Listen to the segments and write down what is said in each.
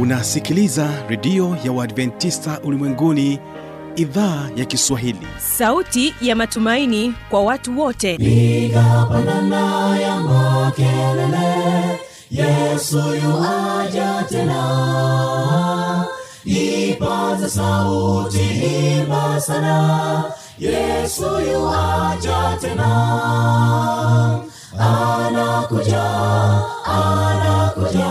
unasikiliza redio ya uadventista ulimwenguni idhaa ya kiswahili. Sauti ya matumaini kwa watu wote. Piga pandana ya makelele yesu yuaja tena. Ipaza sauti imba sana yesu yuaja tena. Anakuja anakuja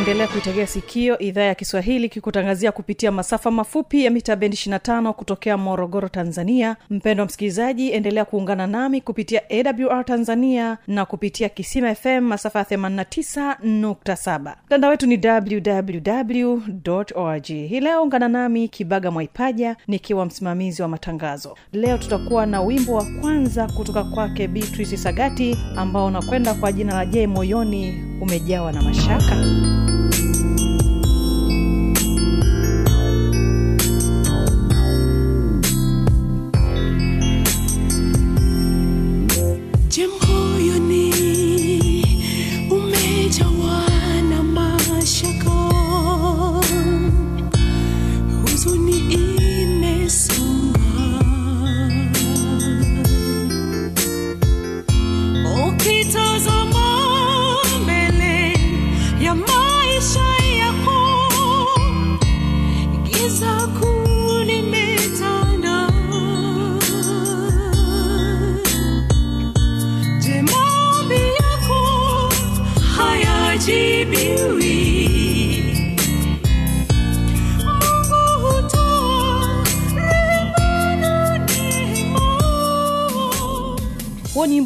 unaendelea kuitegea sikio idhaa ya kiswahili kikutangazia kupitia masafa mafupi ya mita bendi 25 kutokea morogoro tanzania. Mpendo wa msikilizaji endelea kuungana nami kupitia awr tanzania na kupitia kisima fm masafa ya 89.7 mtandao wetu ni www org hii leo ungana nami kibaga mwaipaja nikiwa msimamizi wa matangazo. Leo tutakuwa na wimbo wa kwanza kutoka kwake beatrice sagati ambao unakwenda kwa jina la je moyoni umejawa na mashaka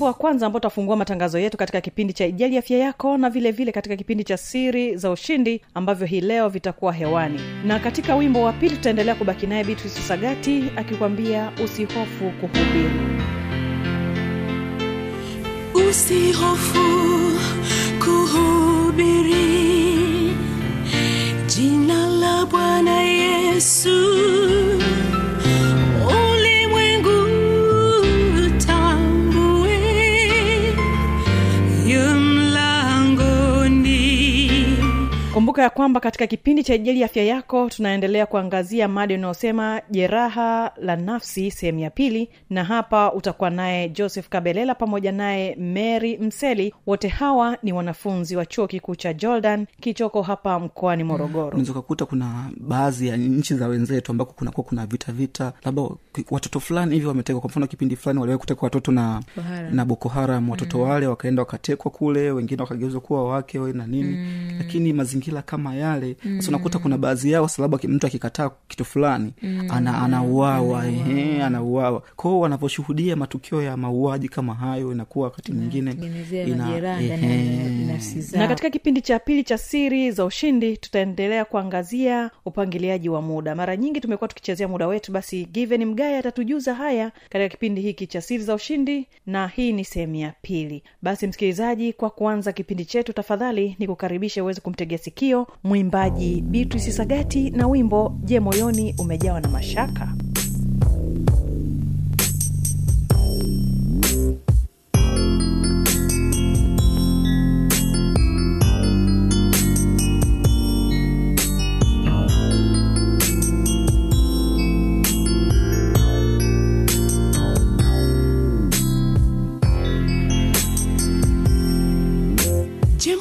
wimbo wa kwanza ambao utafungua matangazo yetu katika kipindi cha ijali afya yako na vile vile katika kipindi cha siri za ushindi ambavyo hii leo vitakuwa hewani. Na katika wimbo wa pili tutaendelea kubaki naye beatrice sagati akikwambia usihofu kuhubiri usihofu kuhubiri. Jina la bwana yesu kumbuka ya kwamba katika kipindi cha ijali afya yako tunaendelea kuangazia mada inayosema jeraha la nafsi sehemu ya pili. Na hapa utakuwa naye joseph kabelela pamoja naye mary mseli. Wote hawa ni wanafunzi wa chuo kikuu cha jordan kichoko hapa mkoani morogoro. Unaweza ukakuta kuna baadhi ya nchi za wenzetu ambako kunakuwa kuna vita vita labda watoto fulani hivi wametekwa. Kwa mfano kipindi fulani waliwahi kutekwa watoto na na boko haram. Watoto mm. wale wakaenda wakatekwa kule wengine wakageuzwa kuwa wake na nini. Mm. lakini mazingira kama yale. Sasa unakuta kuna baadhi yao sababu mtu akikataa kitu fulani mm. ana, anauawa mm. anauawa. Kwao wanavyoshuhudia matukio ya mauaji kama hayo inakuwa wakati mwingine ina- na katika kipindi cha pili cha siri za ushindi tutaendelea kuangazia upangiliaji wa muda. Mara nyingi tumekuwa tukichezea muda wetu basi given mgaya atatujuza haya katika kipindi hiki cha siri za ushindi na hii ni sehemu ya pili. Basi msikilizaji kwa kuanza kipindi chetu tafadhali ni kukaribisha uweze kumtegea sikio mwimbaji beatrice sagati na wimbo je moyoni umejawa na mashaka. Je,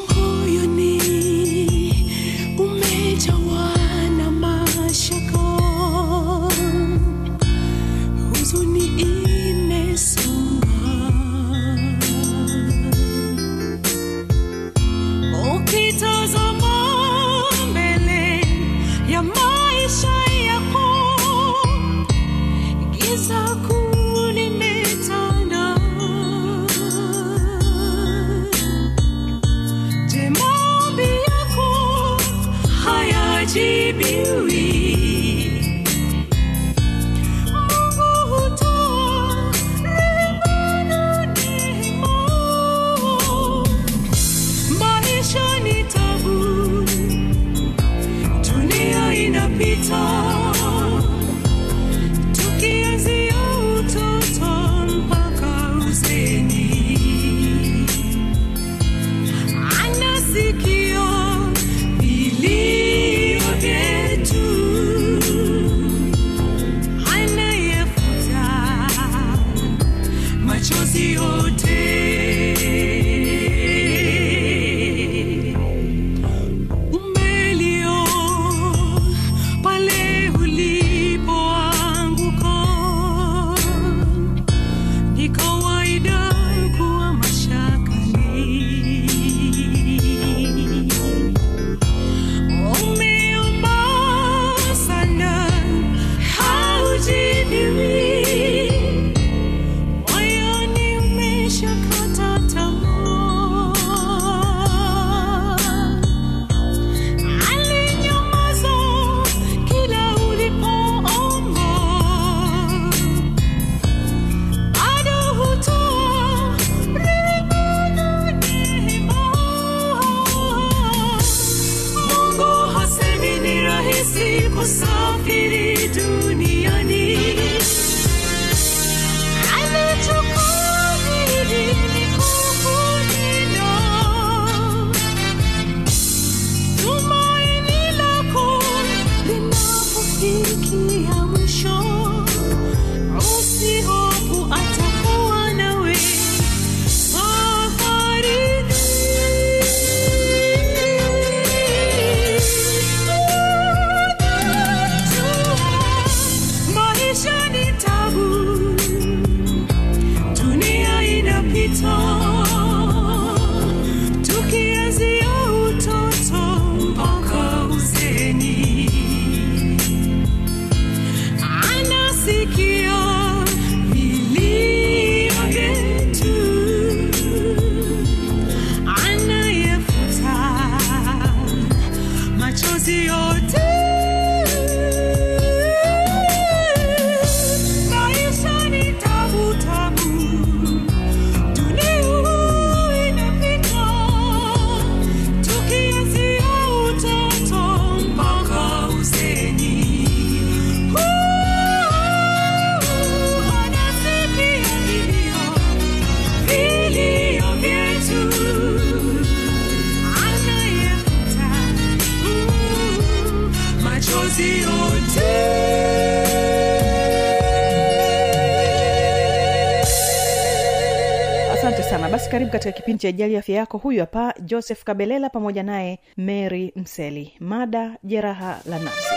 sana. Basi karibu katika kipindi cha ijali afya yako. Huyu hapa joseph kabelela pamoja naye mary mseli. Mada jeraha la nafsi.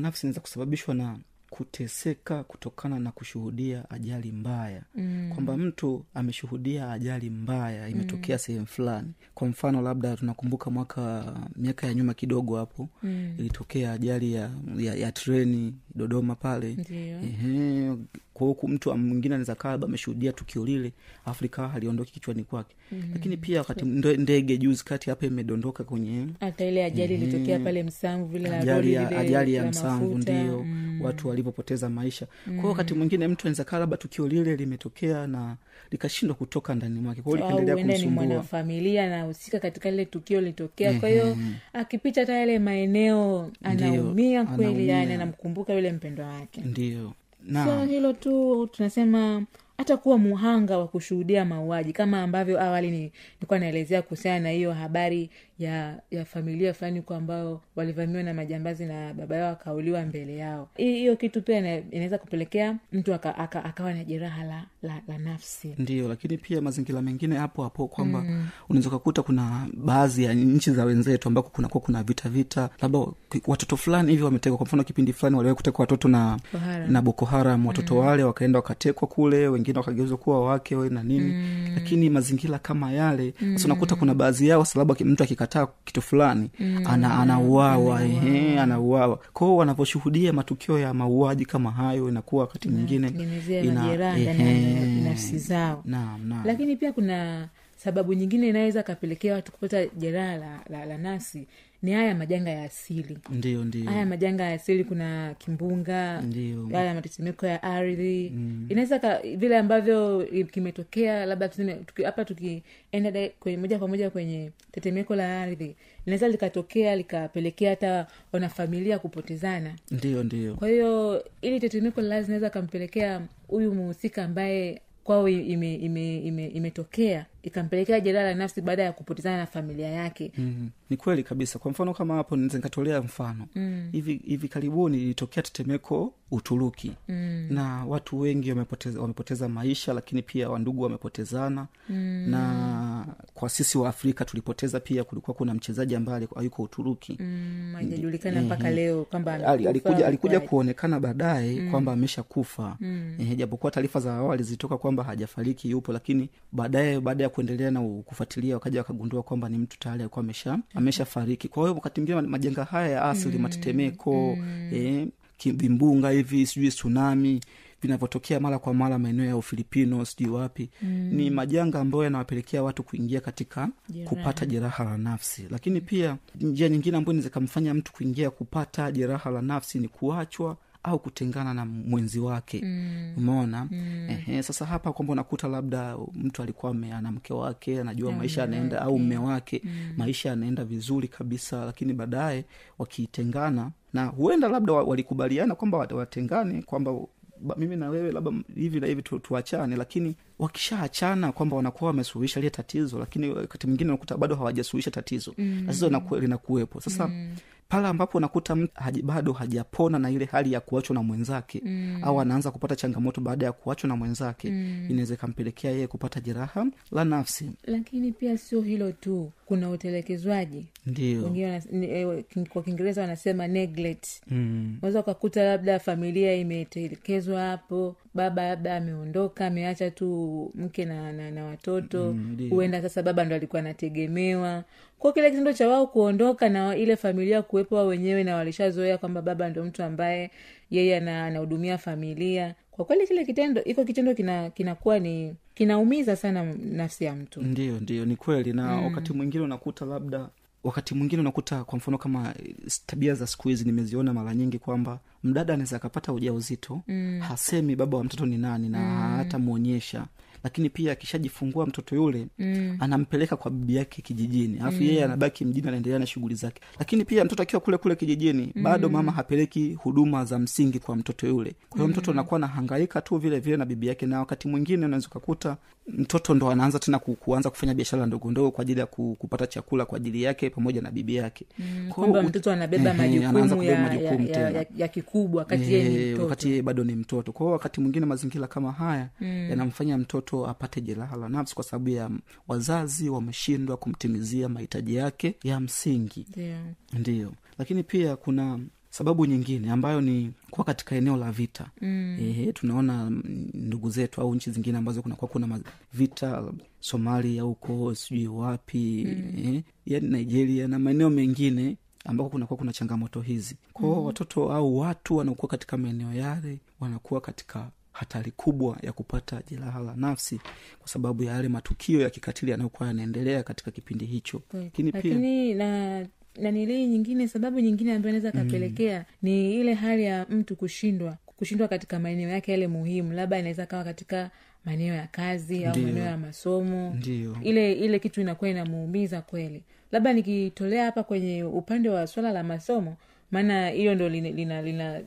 Nafsi inaweza kusababishwa na kuteseka kutokana na kushuhudia ajali mbaya mm. kwamba mtu ameshuhudia ajali mbaya imetokea mm. sehemu fulani kwa mfano labda tunakumbuka mwaka miaka ya nyuma kidogo hapo mm. ilitokea ajali ya, ya, ya treni dodoma pale. Ehe, kwa huku mtu mwingine anaweza kaa labda ameshuhudia tukio lile afrika haliondoki kichwani kwake. Mm. lakini pia wakati ndege juzi kati hapa imedondoka kwenye hata ile ajali ilitokea pale msamvu vile ajali ya, ajali ya msamvu ndio mm. watu walivyopoteza maisha. Mm. kwao wakati mwingine mtu anaweza kaa labda tukio lile limetokea na likashindwa kutoka ndani mwake. Kwao likaendelea kumsumbua. mwanafamilia anahusika katika lile tukio lilitokea kwa hiyo akipita hata yale maeneo anaumia kweli yani anamkumbuka yule mpendwa wake. Ndio na hilo tu tunasema hata kuwa muhanga wa kushuhudia mauaji kama ambavyo awali ni- nilikuwa naelezea kuhusiana na hiyo habari ya ya familia fulani kwa ambao walivamiwa na majambazi na baba yao akauliwa mbele yao hiyo kitu pia inaweza kupelekea mtu aka, aka, akawa na jeraha la, la, la nafsi ndio lakini pia mazingira mengine hapo hapo kwamba mm. unaweza ukakuta kuna baadhi ya nchi za wenzetu ambako kunakuwa kuna vita vita labda watoto fulani hivi wametekwa kwa mfano kipindi fulani waliwahi kutekwa watoto na Bohara. Na boko haram watoto mm. wale wakaenda wakatekwa kule wengine wakageuzwa kuwa wake we na nini mm. lakini mazingira kama yale mm. unakuta kuna baadhi yao sababu mtu mtu akikataa kitu fulani mm. ana, anauawa ehe, anauawa. Kwao wanavyoshuhudia matukio ya mauaji kama hayo inakuwa wakati mwingine ina, ina- ina, ina, ina, ina, ina, ina, ina, ina, lakini pia kuna sababu nyingine inaweza kapelekea watu kupata jeraha la, la, la nasi ni haya majanga ya asili. Ndio ndio haya majanga ya asili kuna kimbunga Ndio. haya matetemeko ya ardhi. Inaweza vile ambavyo kimetokea labda tuseme tuki- hapa tukienda moja kwa moja kwenye tetemeko la ardhi linaweza likatokea likapelekea hata wanafamilia kupotezana. Ndio ndio kwa hiyo ili tetemeko la linaweza kampelekea huyu muhusika ambaye kwao imetokea ime, ime, imetokea ikampelekea jeraha la nafsi baada ya kupotezana na familia yake mm. ni kweli kabisa kwa mfano kama hapo naweza nikatolea mfano mm. hivi hivi karibuni ilitokea tetemeko uturuki mm. na watu wengi wamepoteza, wamepoteza maisha lakini pia wandugu wamepotezana mm. na kwa sisi wa afrika tulipoteza pia kulikuwa kuna mchezaji ambaye ayuko yuko uturuki Mm, haijajulikana mpaka leo kwamba alikuja alikuja kuonekana baadaye mm. kwamba amesha kufa mm. japokuwa taarifa za awali zilitoka kwamba hajafariki yupo lakini baadaye baada ya kuendelea na kufuatilia wakaja wakagundua kwamba ni mtu tayari alikuwa amesha ameshafariki kwa hiyo wakati mwingine majanga haya ya asili mm. matetemeko mm. eh, vimbunga hivi sijui tsunami vinavyotokea mara kwa mara maeneo ya ufilipino sijui wapi mm. ni majanga ambayo yanawapelekea watu kuingia katika Jeraha. kupata jeraha la nafsi lakini pia njia nyingine ambayo inaweza ikamfanya mtu kuingia kupata jeraha la nafsi ni kuachwa au kutengana na mwenzi wake mm. umeona mm. Ehe, sasa hapa kwamba unakuta labda mtu alikuwa ana mke wake anajua maisha anaenda au mme wake mm. maisha yanaenda vizuri kabisa lakini baadaye wakitengana na huenda labda walikubaliana kwamba watengane kwamba ba- mimi na wewe labda hivi na hivi tu, tuachane lakini wakishaachana kwamba wanakuwa wamesuluhisha lile tatizo lakini wakati mwingine unakuta bado hawajasuluhisha tatizo mm. tatizo linakuwepo sasa mm pale ambapo unakuta mtu haji, bado hajapona na ile hali ya kuachwa na mwenzake mm. au anaanza kupata changamoto baada ya kuachwa na mwenzake mm. inaweza ikampelekea yeye kupata jeraha la nafsi. Lakini pia sio hilo tu kuna utelekezwaji. Ndio. Wengine kin- kwa kiingereza wanasema neglect. Mm. unaweza ukakuta labda familia imetelekezwa hapo baba labda ameondoka ameacha tu mke na, na, na watoto. Mm, huenda sasa baba ndo alikuwa anategemewa kwa kile kitendo cha wao kuondoka na ile familia kuwepo wao wenyewe na walishazoea kwamba baba ndo mtu ambaye yeye anahudumia familia kwa kweli kile kitendo iko kitendo kina kinakuwa ni kinaumiza sana nafsi ya mtu ndio ndio ni kweli na mm. wakati mwingine unakuta labda wakati mwingine unakuta kwa mfano kama eh, tabia za siku hizi nimeziona mara nyingi kwamba mdada anaweza akapata uja uzito mm. hasemi baba wa mtoto ni nani na mm. hatamwonyesha lakini pia akishajifungua mtoto yule mm. anampeleka kwa bibi yake kijijini alafu mm. yeye anabaki mjini anaendelea na shughuli zake lakini pia mtoto akiwa kule kule kijijini mm. bado mama hapeleki huduma za msingi kwa mtoto yule kwa hiyo mtoto anakuwa nahangaika tu vile vile na bibi yake na wakati mwingine unaweza ukakuta mtoto ndo anaanza tena kuanza kufanya biashara ndogo ndogo kwa ajili ya kupata chakula kwa ajili yake pamoja na bibi yake Kwa kwamba mtoto anabeba majukumu ya, majukumu ya, ya, ya, ya kikubwa wakati yeye ni mtoto wakati yeye bado ni mtoto kwa hiyo wakati mwingine mazingira kama haya mm. yanamfanya mtoto apate jeraha la nafsi kwa sababu ya wazazi wameshindwa kumtimizia mahitaji yake ya msingi Ndio. ndiyo lakini pia kuna sababu nyingine ambayo ni kuwa katika eneo la vita mm. Ehe, tunaona ndugu zetu au nchi zingine ambazo kunakuwa kuna ma- vita somalia huko sijui wapi mm. eh, yani nigeria na maeneo mengine ambako kunakuwa kuna changamoto hizi kwao mm. watoto au watu wanaokuwa katika maeneo yale wanakuwa katika hatari kubwa ya kupata jeraha la nafsi kwa sababu ya yale matukio ya kikatili yanayokuwa yanaendelea katika kipindi hicho. Lakini pia na nanilii nyingine sababu nyingine ambayo inaweza kapelekea ni ile hali ya mtu kushindwa kushindwa katika maeneo yake yale muhimu labda inaweza kawa katika maeneo ya kazi au maeneo ya masomo. Ndiyo. ile ile kitu inakuwa inamuumiza kweli. Labda nikitolea hapa kwenye upande wa swala la masomo maana hiyo ndo lina, lina, lina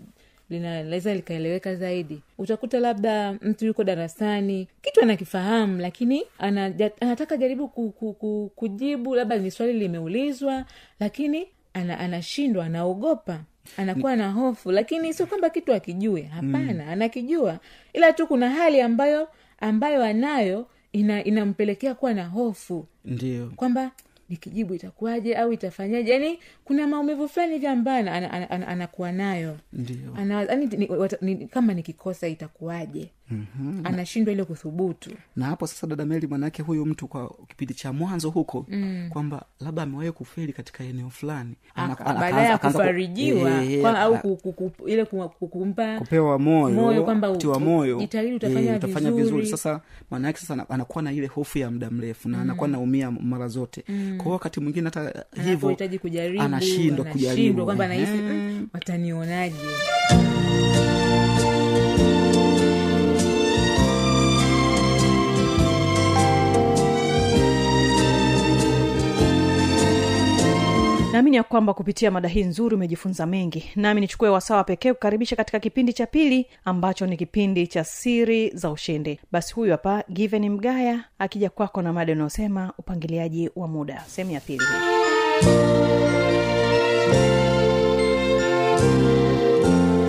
linaweza likaeleweka zaidi. Utakuta labda mtu yuko darasani kitu anakifahamu lakini anaja, anataka jaribu ku, ku, ku, kujibu labda ni swali limeulizwa lakini ana, anashindwa anaogopa anakuwa na hofu lakini sio kwamba kitu akijue. Hapana mm. anakijua. Ila tu kuna hali ambayo ambayo anayo ina, inampelekea kuwa na hofu. Ndio. Kwamba nikijibu itakuwaje au itafanyaje? Yani kuna maumivu fulani hivi ambayo ana- ana- ana- ana- anakuwa nayo. Ndio. Ana, yani, ni, wata- ni, kama nikikosa itakuwaje mm-hmm. anashindwa ile kuthubutu. Na hapo sasa dada meli mwanaake huyu mtu kwa kipindi cha mwanzo huko mm. kwamba labda amewahi kufeli katika eneo fulani. Baadaye ya kufarijiwa eh, au ku- ile ku- ku- kumpa kupewa moyo, moyo kwamba tiwa moyo. jitahidi utafanya utafanya vizuri. vizuri. Sasa mwanaake sasa anakuwa na ile hofu ya muda mrefu na anakuwa naumia mara zote. Mm. kwao wakati mwingine hata hivyo anashindwa kujaribu. kwamba nahisi watanionaje? "Mm, naamini ya kwamba kupitia mada hii nzuri umejifunza mengi. Nami nichukue wasawa pekee kukaribisha katika kipindi cha pili ambacho ni kipindi cha siri za ushindi. Basi huyu hapa given mgaya akija kwako na mada unayosema upangiliaji wa muda. Sehemu ya pili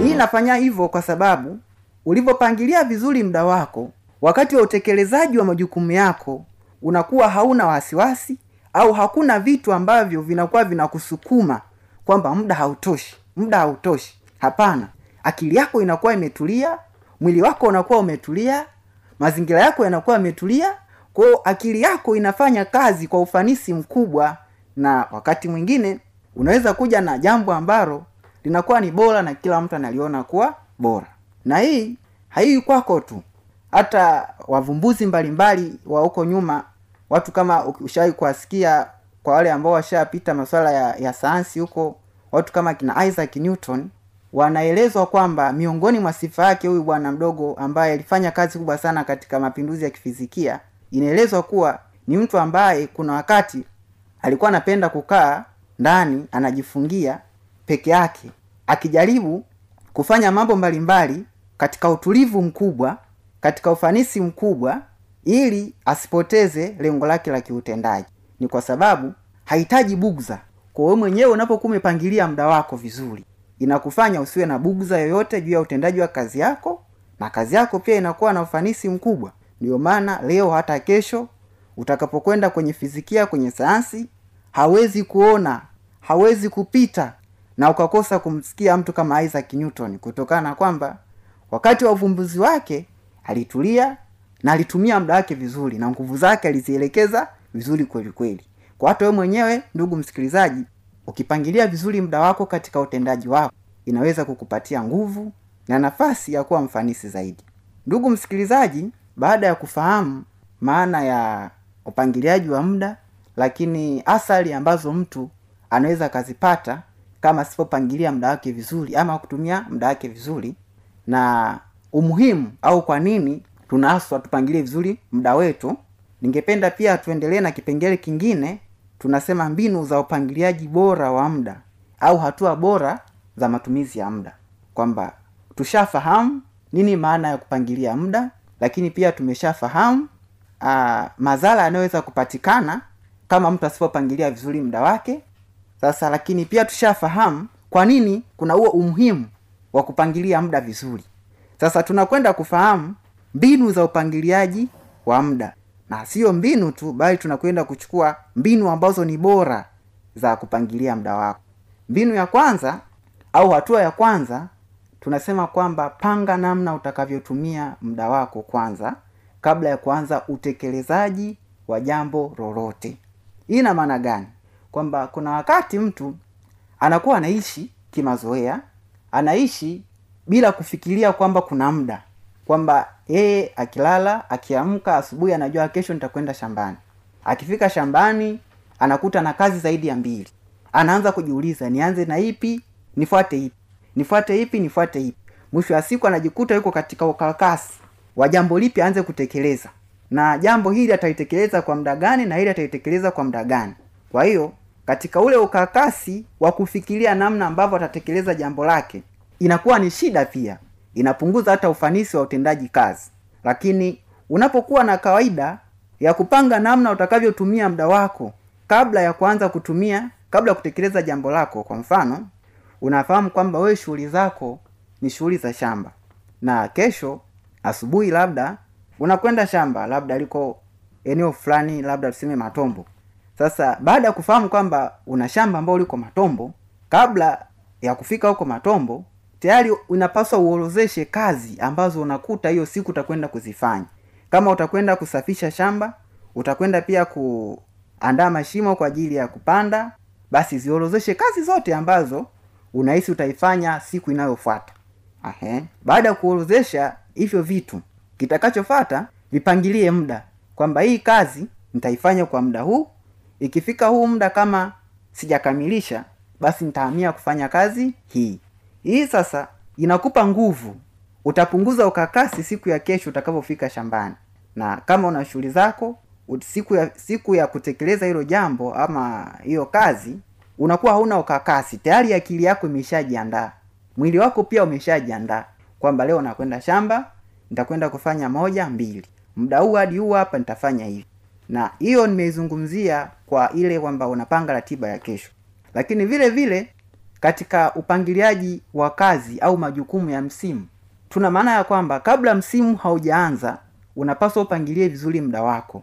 hii nafanya hivyo kwa sababu ulivyopangilia vizuri muda wako wakati wa utekelezaji wa majukumu yako unakuwa hauna wasiwasi au hakuna vitu ambavyo vinakuwa vinakusukuma kwamba muda hautoshi muda hautoshi. Hapana. Akili yako inakuwa imetulia mwili wako unakuwa umetulia mazingira yako yanakuwa yametulia kwao akili yako inafanya kazi kwa ufanisi mkubwa. Na wakati mwingine unaweza kuja na jambo ambalo linakuwa ni bora na kila mtu analiona kuwa bora. Na hii haii kwako tu. Hata wavumbuzi mbalimbali wa huko nyuma watu kama ushawai kuwasikia kwa wale ambao washapita masuala ya, ya sayansi huko watu kama kina isaac newton wanaelezwa kwamba miongoni mwa sifa yake huyu bwana mdogo ambaye alifanya kazi kubwa sana katika mapinduzi ya kifizikia inaelezwa kuwa ni mtu ambaye kuna wakati alikuwa anapenda kukaa ndani anajifungia peke yake akijaribu kufanya mambo mbalimbali katika utulivu mkubwa katika ufanisi mkubwa ili asipoteze lengo lake la kiutendaji. Ni kwa sababu hahitaji bugza. Kwa mwenyewe unapokuwa umepangilia muda wako vizuri inakufanya usiwe na bugza yoyote juu ya utendaji wa kazi yako na kazi yako pia inakuwa na ufanisi mkubwa. Ndiyo maana leo hata kesho utakapokwenda kwenye fizikia kwenye sayansi hawezi kuona hawezi kupita na ukakosa kumsikia mtu kama isaac newton kutokana na kwamba wakati wa uvumbuzi wake alitulia na alitumia muda wake vizuri na nguvu zake alizielekeza vizuri kweli kweli. Kwa hata wewe mwenyewe ndugu msikilizaji ukipangilia vizuri muda wako katika utendaji wako inaweza kukupatia nguvu na nafasi ya kuwa mfanisi zaidi. Ndugu msikilizaji baada ya kufahamu maana ya upangiliaji wa muda lakini athari ambazo mtu anaweza akazipata kama asipopangilia muda wake vizuri ama kutumia muda wake vizuri na umuhimu au kwa nini tunaaswa tupangilie vizuri muda wetu. Ningependa pia tuendelee na kipengele kingine. Tunasema mbinu za upangiliaji bora wa muda au hatua bora za matumizi ya muda. Kwamba tushafahamu nini maana ya kupangilia muda lakini pia tumeshafahamu uh, madhara yanayoweza kupatikana kama mtu asipopangilia vizuri muda wake. Sasa lakini pia tushafahamu kwa nini kuna huo umuhimu wa kupangilia muda vizuri. Sasa tunakwenda kufahamu mbinu za upangiliaji wa muda. Na sio mbinu tu bali tunakwenda kuchukua mbinu ambazo ni bora za kupangilia muda wako. Mbinu ya kwanza au hatua ya kwanza tunasema kwamba panga namna utakavyotumia muda wako kwanza kabla ya kuanza utekelezaji wa jambo lolote. Hii ina maana gani? Kwamba kuna wakati mtu anakuwa anaishi kimazoea anaishi bila kufikiria kwamba kuna muda kwamba yeye akilala akiamka asubuhi anajua kesho nitakwenda shambani. Akifika shambani anakuta na kazi zaidi ya mbili. Anaanza kujiuliza nianze na ipi nifuate ipi? Nifuate ipi nifuate ipi? Mwisho wa siku anajikuta yuko katika ukakasi wa jambo lipi aanze kutekeleza. Na jambo hili atalitekeleza kwa muda gani na hili atalitekeleza kwa muda gani. Kwa hiyo katika ule ukakasi wa kufikiria namna ambavyo atatekeleza jambo lake inakuwa ni shida pia inapunguza hata ufanisi wa utendaji kazi. Lakini unapokuwa na kawaida ya kupanga namna utakavyotumia muda wako kabla ya kuanza kutumia kabla ya kutekeleza jambo lako kwa mfano unafahamu kwamba wewe shughuli zako ni shughuli za shamba. Na kesho asubuhi labda unakwenda shamba labda liko eneo fulani labda tuseme matombo. Sasa baada ya kufahamu kwamba una shamba ambao liko matombo kabla ya kufika huko matombo tayari unapaswa uorozeshe kazi ambazo unakuta hiyo siku utakwenda kuzifanya. Kama utakwenda kusafisha shamba utakwenda pia kuandaa mashimo kwa ajili ya kupanda basi ziorozeshe kazi zote ambazo unahisi utaifanya siku inayofuata. Baada ya kuorozesha hivyo vitu kitakachofata vipangilie muda kwamba hii kazi nitaifanya kwa muda huu. Ikifika huu muda kama sijakamilisha basi nitahamia kufanya kazi hii hii sasa inakupa nguvu. Utapunguza ukakasi siku ya kesho utakapofika shambani. Na kama una shughuli zako siku ya siku ya kutekeleza hilo jambo ama hiyo kazi unakuwa hauna ukakasi. Tayari akili yako imeshajiandaa. Mwili wako pia umeshajiandaa kwamba leo nakwenda shamba nitakwenda kufanya moja mbili. Muda huu hadi huu hapa nitafanya hivi. Na hiyo nimeizungumzia kwa ile kwamba unapanga ratiba ya kesho. Lakini vile vile katika upangiliaji wa kazi au majukumu ya msimu. Tuna maana ya kwamba kabla msimu haujaanza unapaswa upangilie vizuri muda wako.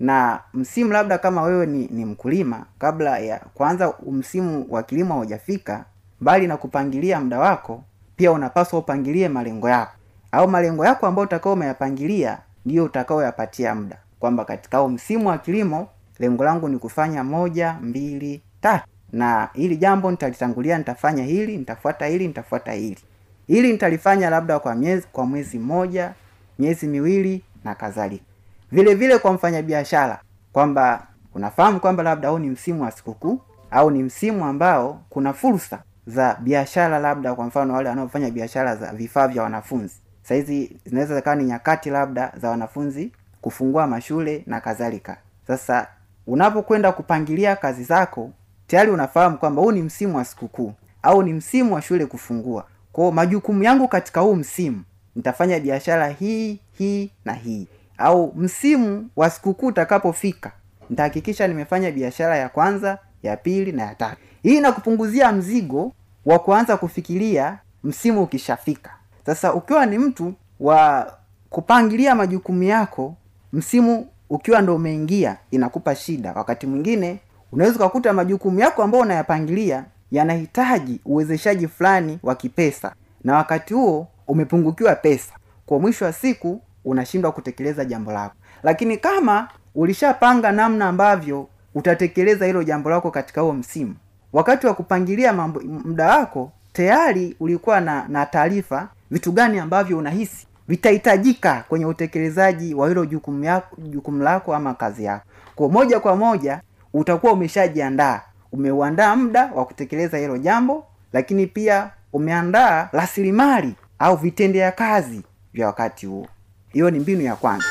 Na msimu labda kama wewe ni, ni mkulima kabla ya kwanza msimu wa kilimo haujafika mbali na kupangilia muda wako pia unapaswa upangilie malengo yako. Au malengo yako ambayo utakao umeyapangilia ndiyo utakaoyapatia muda. Kwamba katika msimu wa kilimo lengo langu ni kufanya moja mbili tatu na hili jambo nitalitangulia nitafanya hili nitafuata hili nitafuata hili. Hili nitalifanya labda kwa miezi kwa mwezi mmoja miezi miwili na kadhalika. Vile vile kwa mfanyabiashara kwamba unafahamu kwamba labda huu ni msimu wa sikukuu au ni msimu ambao kuna fursa za biashara labda kwa mfano wale wanaofanya biashara za vifaa vya wanafunzi. Sahizi zinaweza zikawa ni nyakati labda za wanafunzi kufungua mashule na kadhalika. Sasa unapokwenda kupangilia kazi zako tayari unafahamu kwamba huu ni msimu wa sikukuu au ni msimu wa shule kufungua. Kwao majukumu yangu katika huu msimu nitafanya biashara hii hii na hii. Au msimu wa sikukuu utakapofika nitahakikisha nimefanya biashara ya kwanza ya pili na ya tatu. Hii inakupunguzia mzigo wa kuanza kufikiria msimu ukishafika. Sasa ukiwa ni mtu wa kupangilia majukumu yako msimu ukiwa ndo umeingia inakupa shida. Wakati mwingine unaweza ukakuta majukumu yako ambayo unayapangilia yanahitaji uwezeshaji fulani wa kipesa na wakati huo umepungukiwa pesa. Kwa mwisho wa siku unashindwa kutekeleza jambo lako. Lakini kama ulishapanga namna ambavyo utatekeleza hilo jambo lako katika huo msimu wakati wa kupangilia mambo muda wako tayari ulikuwa na na taarifa vitu gani ambavyo unahisi vitahitajika kwenye utekelezaji wa hilo jukumu jukumu lako ama kazi yako. Kwa moja kwa moja utakuwa umeshajiandaa. Umeuandaa muda wa kutekeleza hilo jambo lakini pia umeandaa rasilimali au vitendea kazi vya wakati huo. Hiyo ni mbinu ya kwanza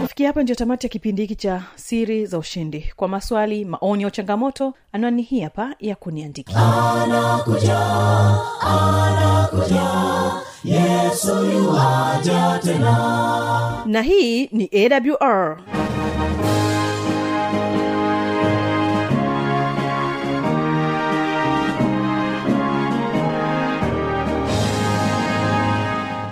kufikia hapa ndio tamati ya kipindi hiki cha siri za ushindi. Kwa maswali maoni au changamoto anwani hii hapa ya kuniandikia. Anakuja anakuja yesu yuaja tena. Na hii ni awr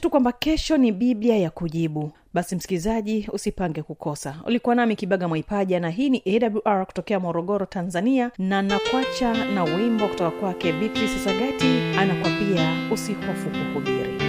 nikumbushe tu kwamba kesho ni biblia ya kujibu. Basi msikilizaji usipange kukosa. Ulikuwa nami kibaga mwaipaja na hii ni awr kutokea morogoro tanzania na nakwacha na wimbo kutoka kwake beatrice sagati anakwambia usihofu kuhubiri